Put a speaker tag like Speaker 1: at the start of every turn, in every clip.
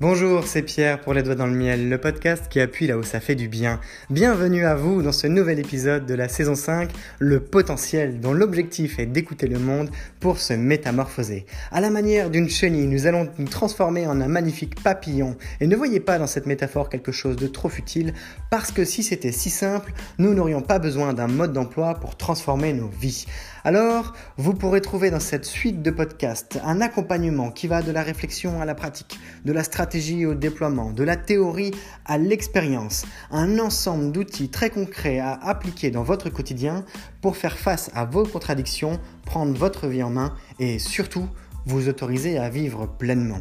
Speaker 1: Bonjour, c'est Pierre pour Les Doigts dans le Miel, le podcast qui appuie là où ça fait du bien. Bienvenue à vous dans ce nouvel épisode de la saison 5, Le potentiel, dont l'objectif est d'écouter le monde pour se métamorphoser. À la manière d'une chenille, nous allons nous transformer en un magnifique papillon. Et ne voyez pas dans cette métaphore quelque chose de trop futile, parce que si c'était si simple, nous n'aurions pas besoin d'un mode d'emploi pour transformer nos vies. Alors, vous pourrez trouver dans cette suite de podcasts un accompagnement qui va de la réflexion à la pratique, de la stratégie au déploiement, de la théorie à l'expérience, un ensemble d'outils très concrets à appliquer dans votre quotidien pour faire face à vos contradictions, prendre votre vie en main et surtout vous autoriser à vivre pleinement.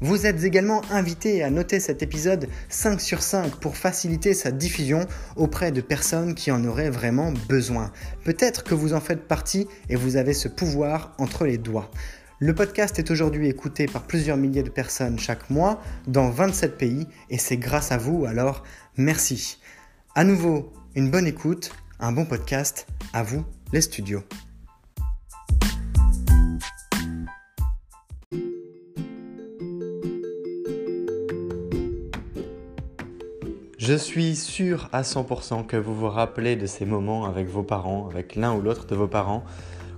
Speaker 1: Vous êtes également invité à noter cet épisode 5 sur 5 pour faciliter sa diffusion auprès de personnes qui en auraient vraiment besoin. Peut-être que vous en faites partie et vous avez ce pouvoir entre les doigts. Le podcast est aujourd'hui écouté par plusieurs milliers de personnes chaque mois dans 27 pays et c'est grâce à vous, alors merci. À nouveau, une bonne écoute, un bon podcast, à vous les studios. Je suis sûr à 100% que vous vous rappelez de ces moments avec vos parents, avec l'un ou l'autre de vos parents,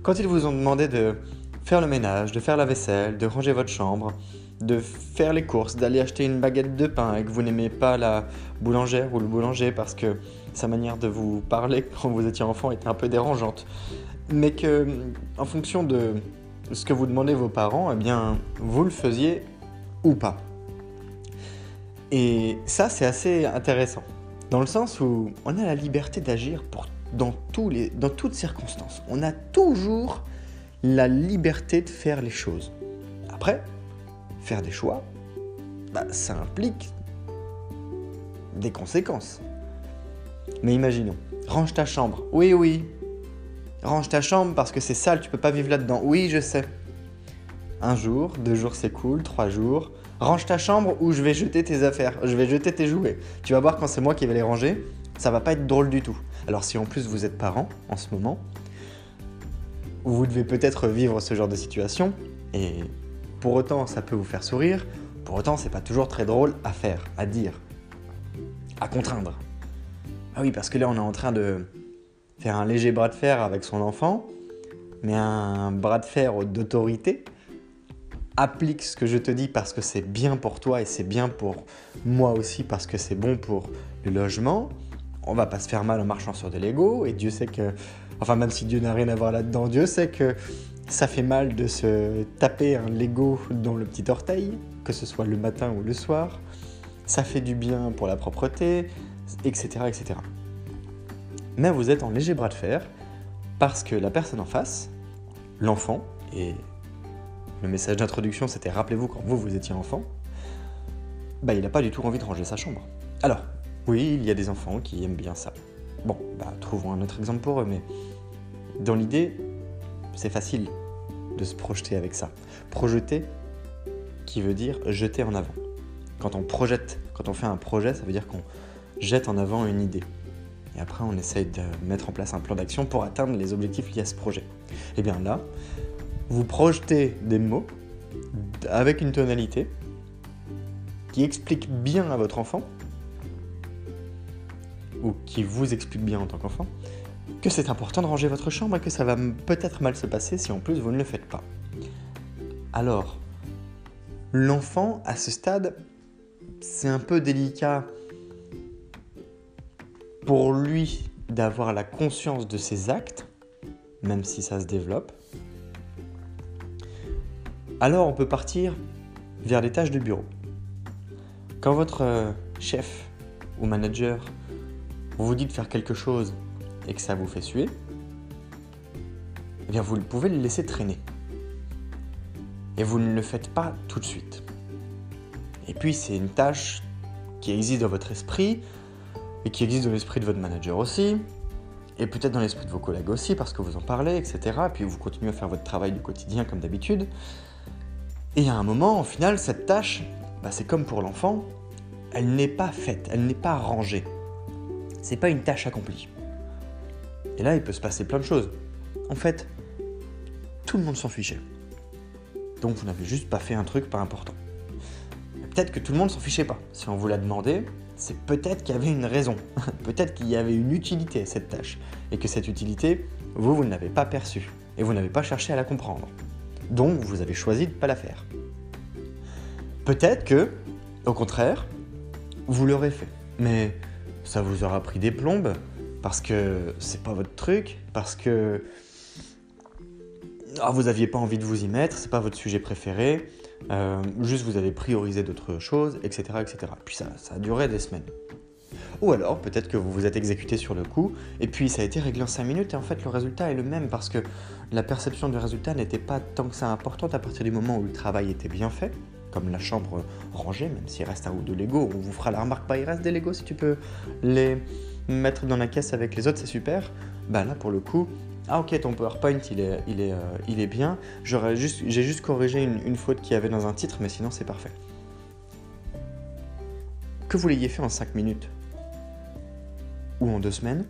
Speaker 1: quand ils vous ont demandé de faire le ménage, de faire la vaisselle, de ranger votre chambre, de faire les courses, d'aller acheter une baguette de pain et que vous n'aimez pas la boulangère ou le boulanger parce que sa manière de vous parler quand vous étiez enfant était un peu dérangeante. Mais que, en fonction de ce que vous demandez vos parents, eh bien, vous le faisiez ou pas. Et ça, c'est assez intéressant, dans le sens où on a la liberté d'agir dans, toutes circonstances. On a toujours la liberté de faire les choses. Après, faire des choix, bah, ça implique des conséquences. Mais imaginons, range ta chambre. Oui, oui. Range ta chambre parce que c'est sale, tu peux pas vivre là-dedans. Oui, je sais. Un jour, deux jours c'est cool, trois jours, range ta chambre ou je vais jeter tes affaires, je vais jeter tes jouets. Tu vas voir quand c'est moi qui vais les ranger, ça va pas être drôle du tout. Alors si en plus vous êtes parent en ce moment, vous devez peut-être vivre ce genre de situation et pour autant ça peut vous faire sourire, pour autant c'est pas toujours très drôle à faire, à dire, à contraindre. Ah oui, parce que là on est en train de faire un léger bras de fer avec son enfant, mais un bras de fer d'autorité applique ce que je te dis parce que c'est bien pour toi et c'est bien pour moi aussi parce que c'est bon pour le logement. On va pas se faire mal en marchant sur des Lego et Dieu sait que, enfin même si Dieu n'a rien à voir là-dedans, Dieu sait que ça fait mal de se taper un Lego dans le petit orteil, que ce soit le matin ou le soir. Ça fait du bien pour la propreté, etc., etc. Mais vous êtes en léger bras de fer parce que la personne en face, l'enfant, et le message d'introduction c'était rappelez-vous quand vous, vous étiez enfant, bah il n'a pas du tout envie de ranger sa chambre. Alors, oui, il y a des enfants qui aiment bien ça. Bon, bah trouvons un autre exemple pour eux, mais dans l'idée, c'est facile de se projeter avec ça. Projeter, qui veut dire jeter en avant. Quand on projette, quand on fait un projet, ça veut dire qu'on jette en avant une idée. Et après, on essaye de mettre en place un plan d'action pour atteindre les objectifs liés à ce projet. Et eh bien là, vous projetez des mots avec une tonalité qui explique bien à votre enfant, ou qui vous explique bien en tant qu'enfant, que c'est important de ranger votre chambre et que ça va peut-être mal se passer si en plus vous ne le faites pas. Alors, l'enfant, à ce stade, c'est un peu délicat pour lui d'avoir la conscience de ses actes, même si ça se développe. Alors on peut partir vers les tâches de bureau. Quand votre euh, chef ou manager vous dit de faire quelque chose et que ça vous fait suer, eh bien vous pouvez le laisser traîner. Et vous ne le faites pas tout de suite. Et puis c'est une tâche qui existe dans votre esprit et qui existe dans l'esprit de votre manager aussi, et peut-être dans l'esprit de vos collègues aussi parce que vous en parlez, etc. Et puis vous continuez à faire votre travail du quotidien comme d'habitude. Et à un moment, au final, cette tâche, bah, c'est comme pour l'enfant, elle n'est pas faite, elle n'est pas rangée. C'est pas une tâche accomplie. Et là, il peut se passer plein de choses. En fait, tout le monde s'en fichait. Donc vous n'avez juste pas fait un truc pas important. peut-être que tout le monde s'en fichait pas. Si on vous l'a demandé, c'est peut-être qu'il y avait une raison, peut-être qu'il y avait une utilité à cette tâche, et que cette utilité, vous, vous ne l'avez pas perçue, et vous n'avez pas cherché à la comprendre. Donc, vous avez choisi de ne pas la faire. Peut-être que, au contraire, vous l'aurez fait, mais ça vous aura pris des plombes, parce que c'est pas votre truc, parce que ah, vous n'aviez pas envie de vous y mettre, c'est pas votre sujet préféré, euh, juste vous avez priorisé d'autres choses, etc., etc. Puis ça, ça a duré des semaines. Ou alors, peut-être que vous vous êtes exécuté sur le coup, et puis ça a été réglé en 5 minutes, et en fait le résultat est le même, parce que la perception du résultat n'était pas tant que ça importante à partir du moment où le travail était bien fait, comme la chambre rangée, même s'il reste un ou deux Lego, on vous fera la remarque, bah, il reste des Lego, si tu peux les mettre dans la caisse avec les autres, c'est super. Bah là, pour le coup, ah ok, ton PowerPoint, il est, il est, euh, il est bien. J'ai juste, juste corrigé une, une faute qu'il y avait dans un titre, mais sinon c'est parfait. Que vous l'ayez fait en 5 minutes, ou en 2 semaines,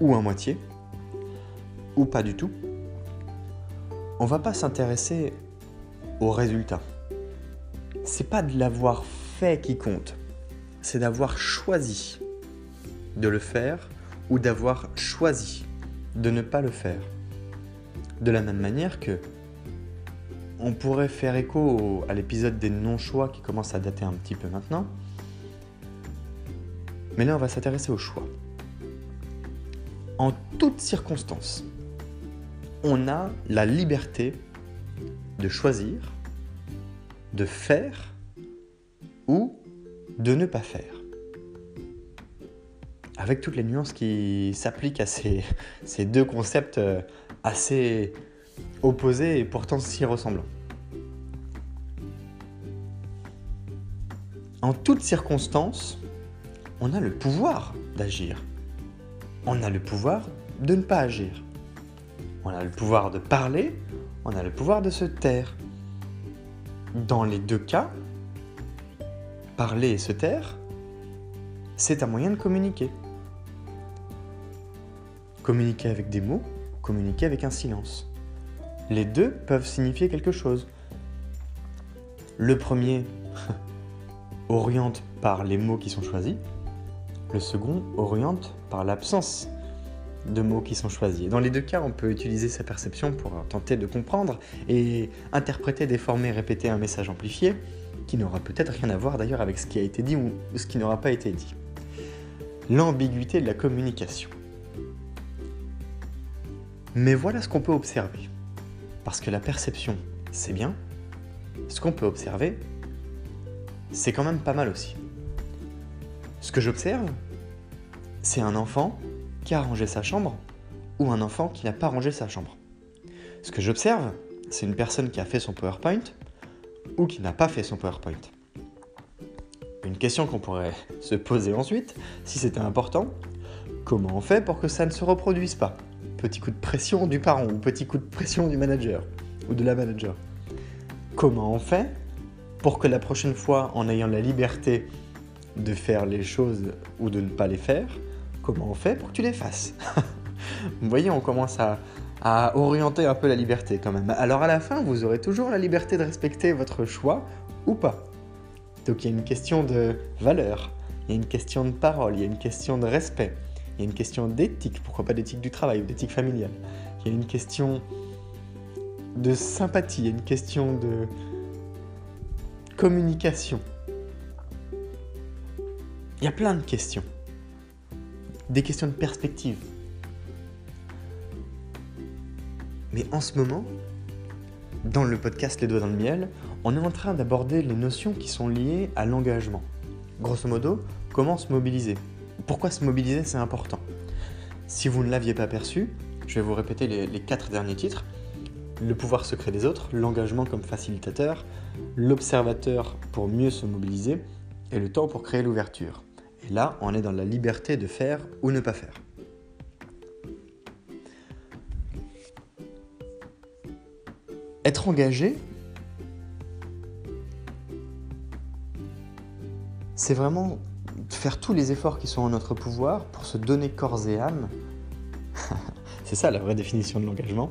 Speaker 1: ou en moitié, ou pas du tout, on va pas s'intéresser au résultat. C'est pas de l'avoir fait qui compte, c'est d'avoir choisi de le faire ou d'avoir choisi de ne pas le faire. De la même manière que on pourrait faire écho à l'épisode des non-choix qui commence à dater un petit peu maintenant. Mais là, on va s'intéresser au choix. En toutes circonstances, on a la liberté de choisir, de faire ou de ne pas faire avec toutes les nuances qui s'appliquent à ces, deux concepts euh, assez opposés et pourtant si ressemblants. En toutes circonstances, on a le pouvoir d'agir. On a le pouvoir de ne pas agir. On a le pouvoir de parler, on a le pouvoir de se taire. Dans les deux cas, parler et se taire, c'est un moyen de communiquer. Communiquer avec des mots, communiquer avec un silence. Les deux peuvent signifier quelque chose. Le premier oriente par les mots qui sont choisis, le second oriente par l'absence de mots qui sont choisis. dans les deux cas, on peut utiliser sa perception pour tenter de comprendre et interpréter, déformer, répéter un message amplifié qui n'aura peut-être rien à voir d'ailleurs avec ce qui a été dit ou ce qui n'aura pas été dit. L'ambiguïté de la communication. Mais voilà ce qu'on peut observer. Parce que la perception, c'est bien. Ce qu'on peut observer, c'est quand même pas mal aussi. Ce que j'observe, c'est un enfant qui a rangé sa chambre ou un enfant qui n'a pas rangé sa chambre. Ce que j'observe, c'est une personne qui a fait son PowerPoint ou qui n'a pas fait son PowerPoint. Une question qu'on pourrait se poser ensuite, si c'était important, comment on fait pour que ça ne se reproduise pas? Petit coup de pression du parent ou petit coup de pression du manager ou de la manager. Comment on fait pour que la prochaine fois, en ayant la liberté de faire les choses ou de ne pas les faire, comment on fait pour que tu les fasses Vous voyez, on commence à, orienter un peu la liberté quand même. Alors à la fin, vous aurez toujours la liberté de respecter votre choix ou pas. Donc il y a une question de valeur, il y a une question de parole, il y a une question de respect. Il y a une question d'éthique, pourquoi pas d'éthique du travail ou d'éthique familiale. Il y a une question de sympathie, il y a une question de communication. Y a plein de questions. Des questions de perspective. Mais en ce moment, dans le podcast Les Doigts dans le Miel, on est en train d'aborder les notions qui sont liées à l'engagement. Grosso modo, comment se mobiliser? Pourquoi se mobiliser, c'est important. Si vous ne l'aviez pas perçu, je vais vous répéter les, quatre derniers titres. Le pouvoir secret des autres, l'engagement comme facilitateur, l'observateur pour mieux se mobiliser et le temps pour créer l'ouverture. Et là, on est dans la liberté de faire ou ne pas faire. Être engagé, c'est vraiment faire tous les efforts qui sont en notre pouvoir pour se donner corps et âme. c'est ça la vraie définition de l'engagement.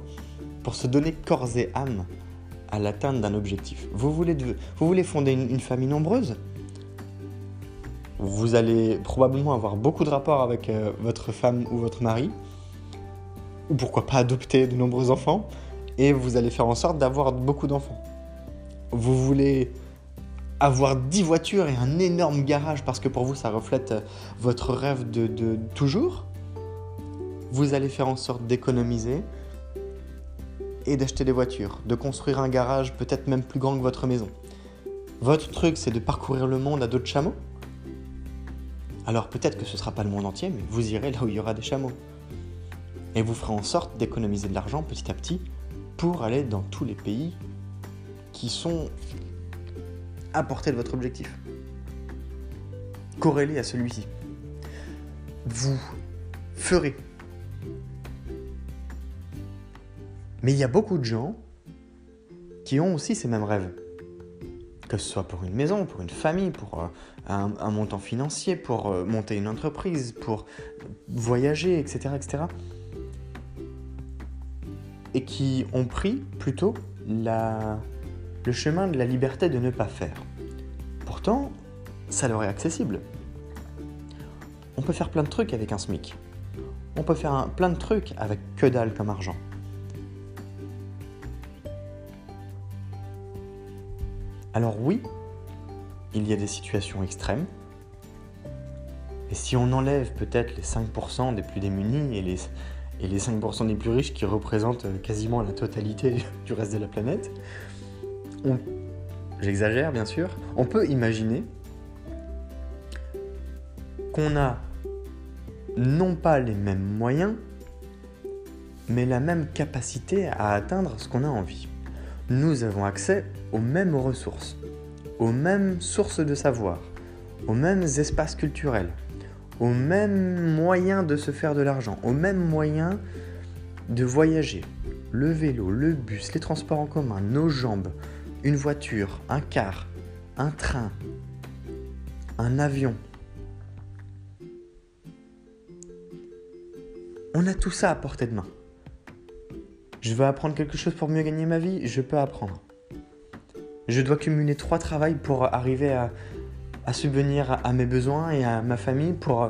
Speaker 1: Pour se donner corps et âme à l'atteinte d'un objectif. Vous voulez, vous voulez fonder une, famille nombreuse? Vous allez probablement avoir beaucoup de rapports avec euh, votre femme ou votre mari, ou pourquoi pas adopter de nombreux enfants, et vous allez faire en sorte d'avoir beaucoup d'enfants. Vous voulez avoir 10 voitures et un énorme garage parce que pour vous ça reflète euh, votre rêve de, de toujours, vous allez faire en sorte d'économiser et d'acheter des voitures, de construire un garage peut-être même plus grand que votre maison. Votre truc c'est de parcourir le monde à d'autres chameaux Alors peut-être que ce ne sera pas le monde entier, mais vous irez là où il y aura des chameaux. Et vous ferez en sorte d'économiser de l'argent petit à petit pour aller dans tous les pays qui sont à portée de votre objectif. Corrélé à celui-ci. Vous ferez. Mais il y a beaucoup de gens qui ont aussi ces mêmes rêves. Que ce soit pour une maison, pour une famille, pour euh, un, montant financier, pour euh, monter une entreprise, pour voyager, etc., etc. Et qui ont pris plutôt le chemin de la liberté de ne pas faire. Pourtant, ça leur est accessible. On peut faire plein de trucs avec un SMIC. On peut faire plein de trucs avec que dalle comme argent. Alors oui, il y a des situations extrêmes. Et si on enlève peut-être les 5% des plus démunis et les, et les 5% des plus riches qui représentent quasiment la totalité du reste de la planète, j'exagère bien sûr, on peut imaginer qu'on a non pas les mêmes moyens, mais la même capacité à atteindre ce qu'on a envie. Nous avons accès aux mêmes ressources, aux mêmes sources de savoir, aux mêmes espaces culturels, aux mêmes moyens de se faire de l'argent, aux mêmes moyens de voyager. Le vélo, le bus, les transports en commun, nos jambes, une voiture, un car, un train, un avion. On a tout ça à portée de main. Je veux apprendre quelque chose pour mieux gagner ma vie, je peux apprendre. Je dois cumuler trois travails pour arriver à, subvenir à, mes besoins et à ma famille, pour,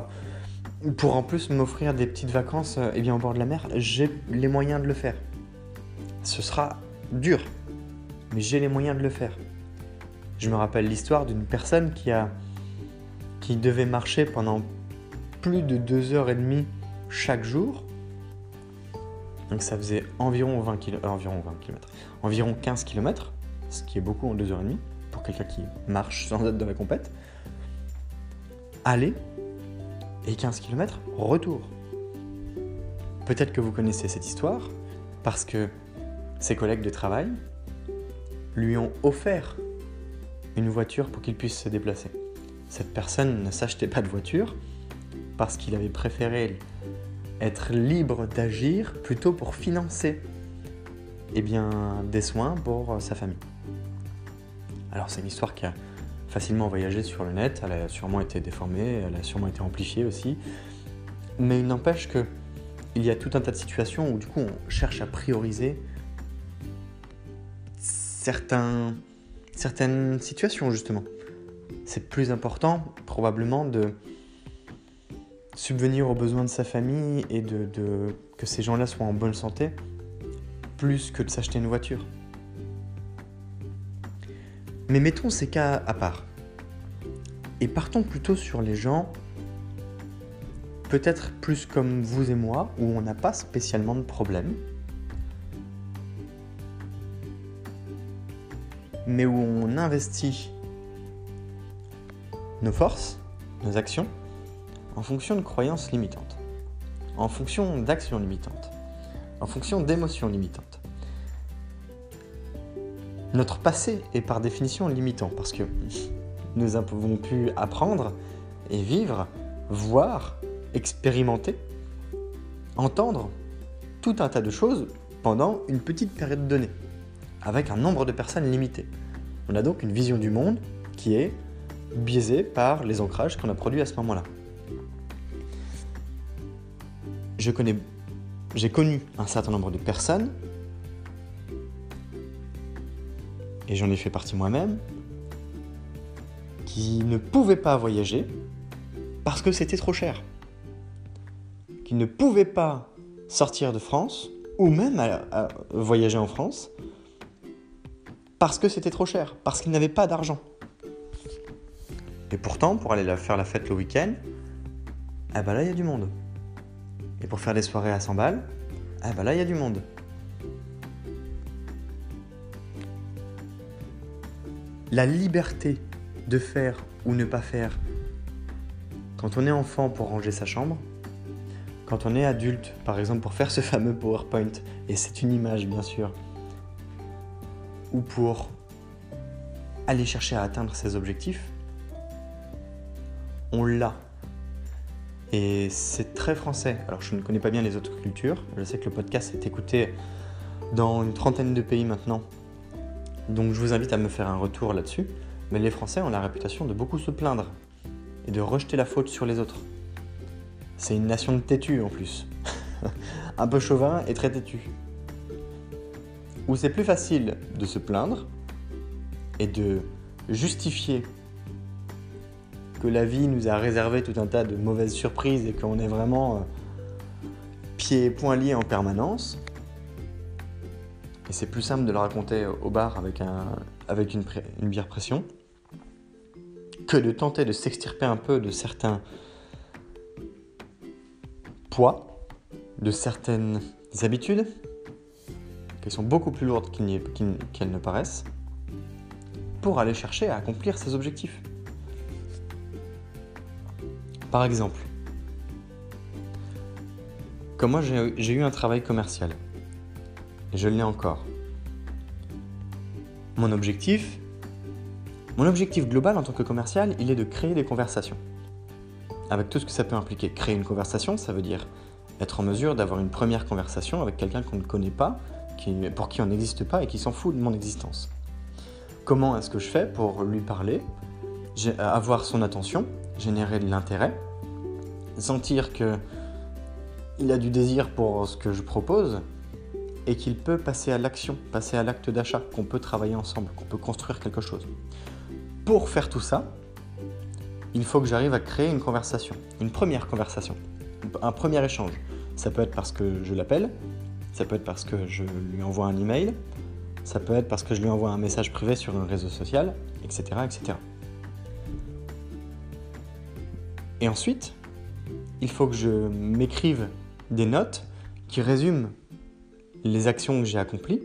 Speaker 1: en plus m'offrir des petites vacances eh bien, au bord de la mer. J'ai les moyens de le faire. Ce sera dur, mais j'ai les moyens de le faire. Je me rappelle l'histoire d'une personne qui, a, qui devait marcher pendant plus de deux heures et demie chaque jour. Donc ça faisait environ 20 km, environ 20 km, environ 15 km, ce qui est beaucoup en deux heures et demie pour quelqu'un qui marche sans être dans la compète. Aller et 15 km retour. Peut-être que vous connaissez cette histoire parce que ses collègues de travail lui ont offert une voiture pour qu'il puisse se déplacer. Cette personne ne s'achetait pas de voiture parce qu'il avait préféré être libre d'agir plutôt pour financer eh bien, des soins pour sa famille. Alors c'est une histoire qui a facilement voyagé sur le net, elle a sûrement été déformée, elle a sûrement été amplifiée aussi, mais il n'empêche que il y a tout un tas de situations où du coup on cherche à prioriser certaines situations, justement. C'est plus important, probablement, de subvenir aux besoins de sa famille et de, que ces gens-là soient en bonne santé, plus que de s'acheter une voiture. Mais mettons ces cas à part. Et partons plutôt sur les gens, peut-être plus comme vous et moi, où on n'a pas spécialement de problème, mais où on investit nos forces, nos actions, en fonction de croyances limitantes, en fonction d'actions limitantes, en fonction d'émotions limitantes. Notre passé est par définition limitant parce que nous avons pu apprendre et vivre, voir, expérimenter, entendre tout un tas de choses pendant une petite période donnée avec un nombre de personnes limité. On a donc une vision du monde qui est biaisée par les ancrages qu'on a produits à ce moment-là. J'ai connu un certain nombre de personnes et j'en ai fait partie moi-même, qui ne pouvaient pas voyager parce que c'était trop cher. Qui ne pouvaient pas sortir de France ou même voyager en France parce que c'était trop cher, parce qu'ils n'avaient pas d'argent. Et pourtant, pour aller faire la fête le week-end, eh ben là, il y a du monde. Pour faire des soirées à 100 balles, eh ben là, il y a du monde. La liberté de faire ou ne pas faire quand on est enfant pour ranger sa chambre, quand on est adulte, par exemple pour faire ce fameux PowerPoint, et c'est une image bien sûr, ou pour aller chercher à atteindre ses objectifs, on l'a. Et c'est très français. Alors je ne connais pas bien les autres cultures. Je sais que le podcast est écouté dans une trentaine de pays maintenant. Donc je vous invite à me faire un retour là-dessus. Mais les Français ont la réputation de beaucoup se plaindre et de rejeter la faute sur les autres. C'est une nation de têtus en plus. un peu chauvin et très têtu. Où c'est plus facile de se plaindre et de justifier que la vie nous a réservé tout un tas de mauvaises surprises et qu'on est vraiment euh, pieds et poings liés en permanence. Et c'est plus simple de le raconter au bar avec, un, avec une, une bière pression que de tenter de s'extirper un peu de certains poids, de certaines habitudes, qui sont beaucoup plus lourdes qu'elles ne paraissent, pour aller chercher à accomplir ses objectifs. Par exemple, comme moi j'ai eu un travail commercial, et je l'ai encore. Mon objectif, mon objectif global en tant que commercial, il est de créer des conversations. Avec tout ce que ça peut impliquer. Créer une conversation, ça veut dire être en mesure d'avoir une première conversation avec quelqu'un qu'on ne connaît pas, qui, pour qui on n'existe pas et qui s'en fout de mon existence. Comment est-ce que je fais pour lui parler, avoir son attention, générer de l'intérêt sentir que il a du désir pour ce que je propose et qu'il peut passer à l'action, passer à l'acte d'achat, qu'on peut travailler ensemble, qu'on peut construire quelque chose. Pour faire tout ça, il faut que j'arrive à créer une conversation, une première conversation, un premier échange. Ça peut être parce que je l'appelle, ça peut être parce que je lui envoie un email, ça peut être parce que je lui envoie un message privé sur un réseau social, etc. etc. Et ensuite, il faut que je m'écrive des notes qui résument les actions que j'ai accomplies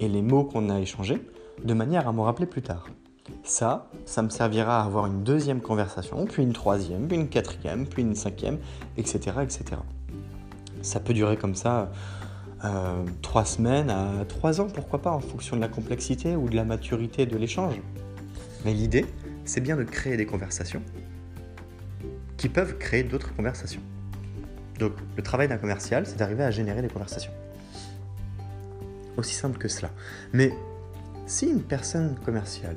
Speaker 1: et les mots qu'on a échangés de manière à me rappeler plus tard. Ça, ça me servira à avoir une deuxième conversation, puis une troisième, puis une quatrième, puis une cinquième, etc. etc. Ça peut durer comme ça euh, trois semaines à trois ans, pourquoi pas, en fonction de la complexité ou de la maturité de l'échange. Mais l'idée, c'est bien de créer des conversations qui peuvent créer d'autres conversations. Donc le travail d'un commercial, c'est d'arriver à générer des conversations. Aussi simple que cela. Mais si une personne commerciale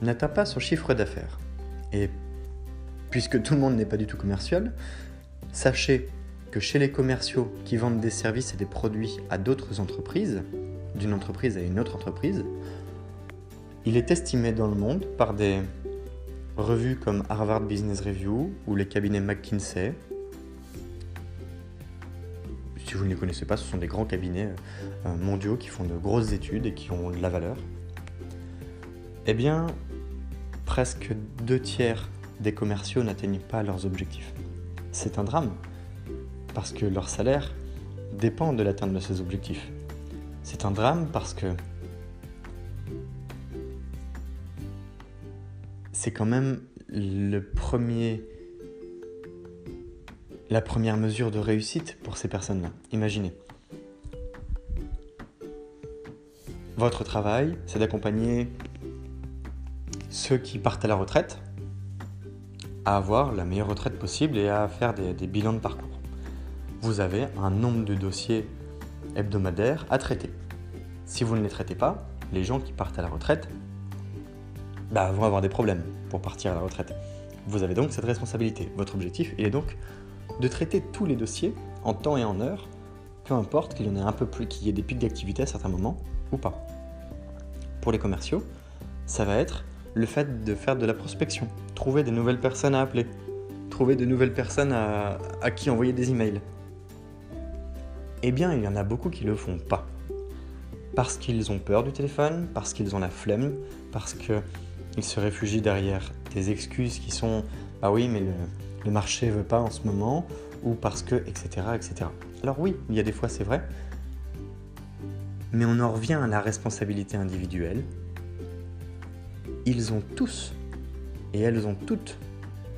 Speaker 1: n'atteint pas son chiffre d'affaires, et puisque tout le monde n'est pas du tout commercial, sachez que chez les commerciaux qui vendent des services et des produits à d'autres entreprises, d'une entreprise à une autre entreprise, il est estimé dans le monde par des revues comme Harvard Business Review ou les cabinets McKinsey. Si vous ne les connaissez pas, ce sont des grands cabinets euh, mondiaux qui font de grosses études et qui ont de la valeur. Eh bien, presque deux tiers des commerciaux n'atteignent pas leurs objectifs. C'est un drame, parce que leur salaire dépend de l'atteinte de ces objectifs. C'est un drame parce que c'est quand même la première mesure de réussite pour ces personnes-là. Imaginez. Votre travail, c'est d'accompagner ceux qui partent à la retraite à avoir la meilleure retraite possible et à faire des bilans de parcours. Vous avez un nombre de dossiers hebdomadaires à traiter. Si vous ne les traitez pas, les gens qui partent à la retraite bah, vont avoir des problèmes pour partir à la retraite. Vous avez donc cette responsabilité. Votre objectif, il est donc de traiter tous les dossiers en temps et en heure, peu importe qu'il y en ait un peu plus, qu'il y ait des pics d'activité à certains moments ou pas. pour les commerciaux, ça va être le fait de faire de la prospection, trouver des nouvelles personnes à appeler, trouver de nouvelles personnes à, à qui envoyer des emails. Eh bien, il y en a beaucoup qui le font pas. Parce qu'ils ont peur du téléphone, parce qu'ils ont la flemme, parce qu'ils se réfugient derrière des excuses qui sont Ah oui, mais le, marché veut pas en ce moment, ou parce que, etc., etc. Alors oui, il y a des fois c'est vrai, mais on en revient à la responsabilité individuelle. Ils ont tous, et elles ont toutes,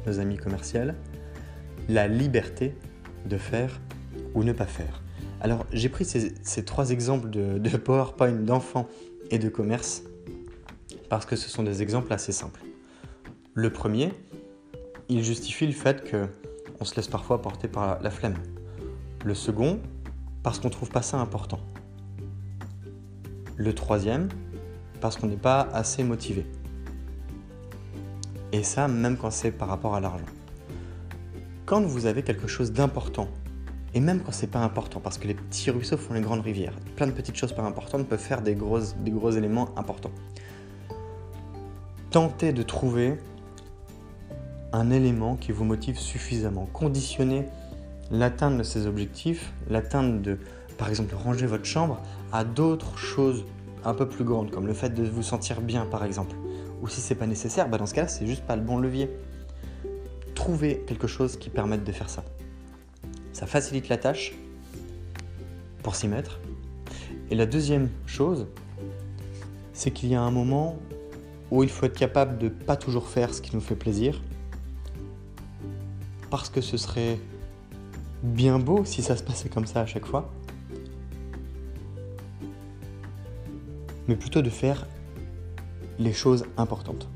Speaker 1: nos amis commerciales, la liberté de faire ou ne pas faire. Alors j'ai pris ces, trois exemples de, de PowerPoint d'enfants et de commerce parce que ce sont des exemples assez simples. Le premier, il justifie le fait que on se laisse parfois porter par la flemme. Le second, parce qu'on trouve pas ça important. Le troisième, parce qu'on n'est pas assez motivé. Et ça, même quand c'est par rapport à l'argent. Quand vous avez quelque chose d'important, et même quand c'est pas important, parce que les petits ruisseaux font les grandes rivières, plein de petites choses pas importantes peuvent faire des, grosses, des gros éléments importants. Tentez de trouver un élément qui vous motive suffisamment. Conditionnez l'atteinte de ces objectifs, l'atteinte de, par exemple, ranger votre chambre à d'autres choses un peu plus grandes, comme le fait de vous sentir bien, par exemple. Ou si c'est pas nécessaire, bah dans ce cas-là, c'est juste pas le bon levier. Trouvez quelque chose qui permette de faire ça. Ça facilite la tâche pour s'y mettre. Et la deuxième chose, c'est qu'il y a un moment où il faut être capable de pas toujours faire ce qui nous fait plaisir, parce que ce serait bien beau si ça se passait comme ça à chaque fois, mais plutôt de faire les choses importantes,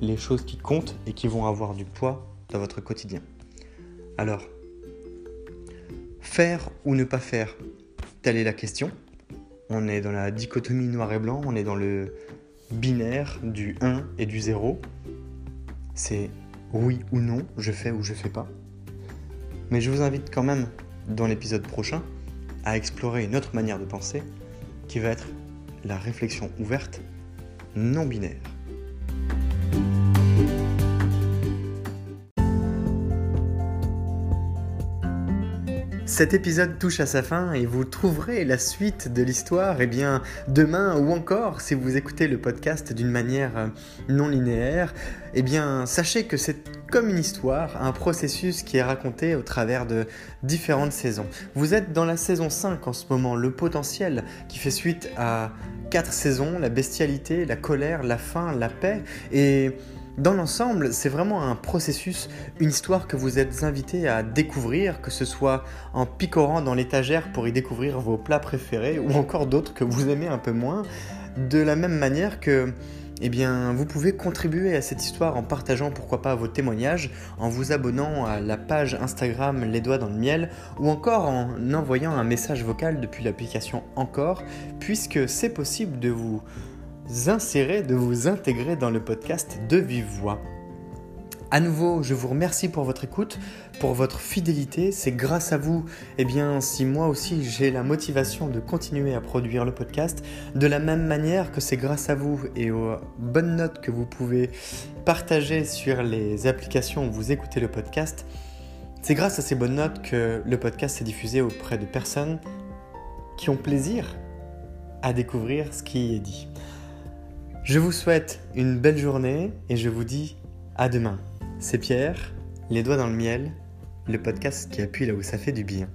Speaker 1: les choses qui comptent et qui vont avoir du poids dans votre quotidien. Alors, faire ou ne pas faire, telle est la question. On est dans la dichotomie noir et blanc, on est dans le binaire du 1 et du 0. C'est oui ou non, je fais ou je fais pas. Mais je vous invite quand même, dans l'épisode prochain, à explorer une autre manière de penser, qui va être la réflexion ouverte non binaire. Cet épisode touche à sa fin et vous trouverez la suite de l'histoire eh bien demain ou encore si vous écoutez le podcast d'une manière euh, non linéaire, eh bien sachez que c'est comme une histoire, un processus qui est raconté au travers de différentes saisons. Vous êtes dans la saison 5 en ce moment, le potentiel qui fait suite à quatre saisons, la bestialité, la colère, la faim, la paix et dans l'ensemble, c'est vraiment un processus, une histoire que vous êtes invité à découvrir, que ce soit en picorant dans l'étagère pour y découvrir vos plats préférés ou encore d'autres que vous aimez un peu moins, de la même manière que eh bien, vous pouvez contribuer à cette histoire en partageant pourquoi pas vos témoignages, en vous abonnant à la page Instagram Les Doigts dans le Miel, ou encore en envoyant un message vocal depuis l'application Encore, puisque c'est possible de vous insérer, de vous intégrer dans le podcast de Vive Voix. À nouveau, je vous remercie pour votre écoute, pour votre fidélité. C'est grâce à vous, eh bien, si moi aussi j'ai la motivation de continuer à produire le podcast, de la même manière que c'est grâce à vous et aux bonnes notes que vous pouvez partager sur les applications où vous écoutez le podcast. C'est grâce à ces bonnes notes que le podcast est diffusé auprès de personnes qui ont plaisir à découvrir ce qui est dit. Je vous souhaite une belle journée et je vous dis à demain. C'est Pierre, les doigts dans le miel, le podcast qui appuie là où ça fait du bien.